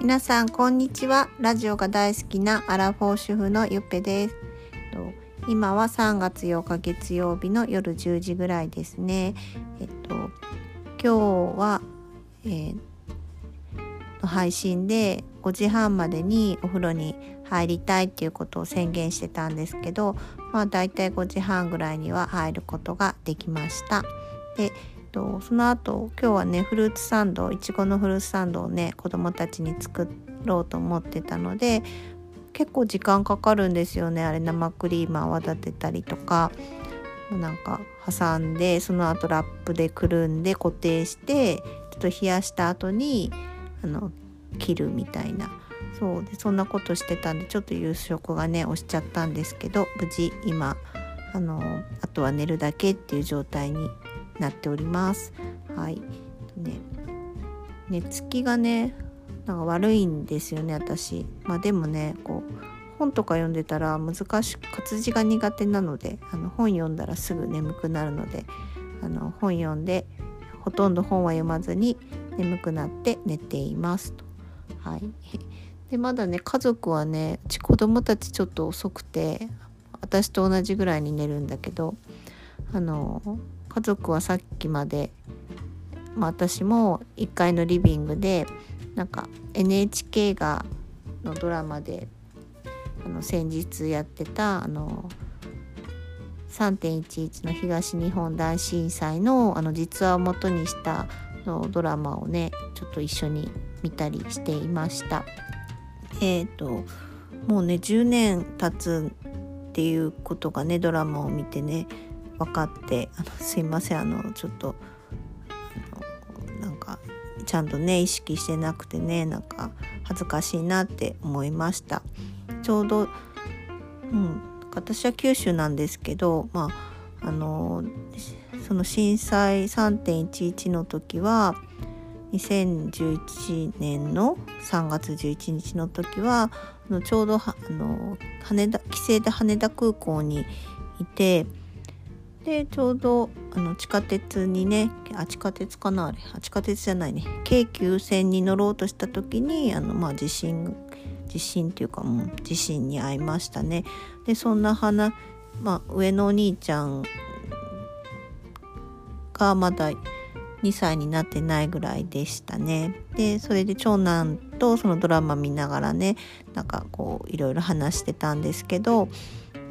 皆さんこんにちは。ラジオが大好きなアラフォー主婦のゆっぺです。今は3月8日月曜日の夜10時ぐらいですね。えっと今日は、えー、の配信で5時半までにお風呂に入りたいっていうことを宣言してたんですけどまあだいたい5時半ぐらいには入ることができました。でとその後今日はねフルーツサンドいちごのフルーツサンドをね子供たちに作ろうと思ってたので結構時間かかるんですよね。あれ生クリーム泡立てたりとかなんか挟んでその後ラップでくるんで固定してちょっと冷やした後にあの切るみたいな。そうでそんなことしてたんでちょっと夕食がね押しちゃったんですけど無事今あのあとは寝るだけっていう状態になっております。はい。ね、寝つきがね、なんか悪いんですよね、私。まあでもね、こう、本とか読んでたら難しく活字が苦手なのであの本読んだらすぐ眠くなるのであの本読んでほとんど本は読まずに眠くなって寝ていますと。はい、でまだね家族はねうち子供たちちょっと遅くて私と同じぐらいに寝るんだけどあの家族はさっきまで、まあ、私も1階のリビングでなんか NHK がのドラマであの先日やってたあの3.11の東日本大震災のあの実話をもとにしたのドラマをねちょっと一緒に見たりしていました。えっ、ー、ともうね10年経つっていうことがねドラマを見てね分かってあのすいませんあのちょっとなんかちゃんとね意識してなくてねなんか恥ずかしいなって思いました。ちょうど、うん、私は九州なんですけどまああのその震災3.11の時は2011年の3月11日の時はちょうどあの羽田帰省で羽田空港にいてでちょうどあの地下鉄にねあ地下鉄かなあれあ地下鉄じゃないね京急線に乗ろうとした時にあの、まあ、地震地震っていうかもう地震に遭いましたね。でそんな花、まあ、上のお兄ちゃんがまだ2歳になってないぐらいでしたね。でそれで長男とそのドラマ見ながらねなんかこういろいろ話してたんですけど、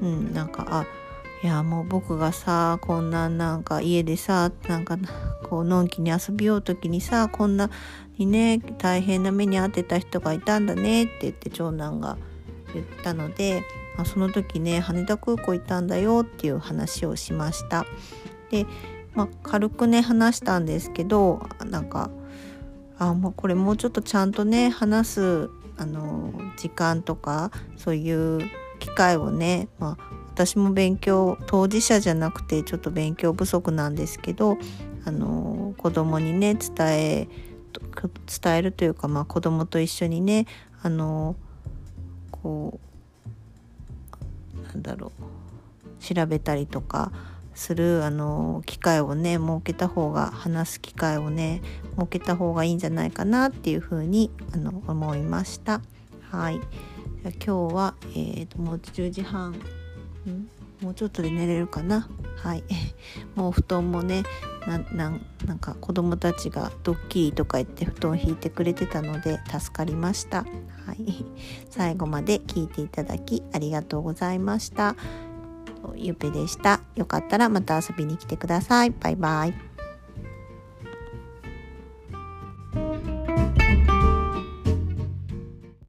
うん、なんかあいやもう僕がさこんななんか家でさなんかこうのんきに遊びよう時にさこんなにね大変な目に遭ってた人がいたんだねって言って長男が言ったのであその時ね羽田空港行ったんだよっていう話をしました。で、まあ、軽くね話したんですけどなんかあもうこれもうちょっとちゃんとね話すあの時間とかそういう機会をね、まあ、私も勉強当事者じゃなくてちょっと勉強不足なんですけどあの子供にね伝え伝えるというか、まあ、子供と一緒にねあのこうなんだろう調べたりとかするあの機会をね設けた方が話す機会をね設けた方がいいんじゃないかなっていうふうにあの思いました。はい、今日は、えーともう10時半もうちょっとで寝れるかな？はい。もう布団もねなんか子供たちがドッキリとか言って布団引いてくれてたので助かりました、はい、最後まで聞いていただきありがとうございました。ゆぺでした。よかったらまた遊びに来てください。バイバイ。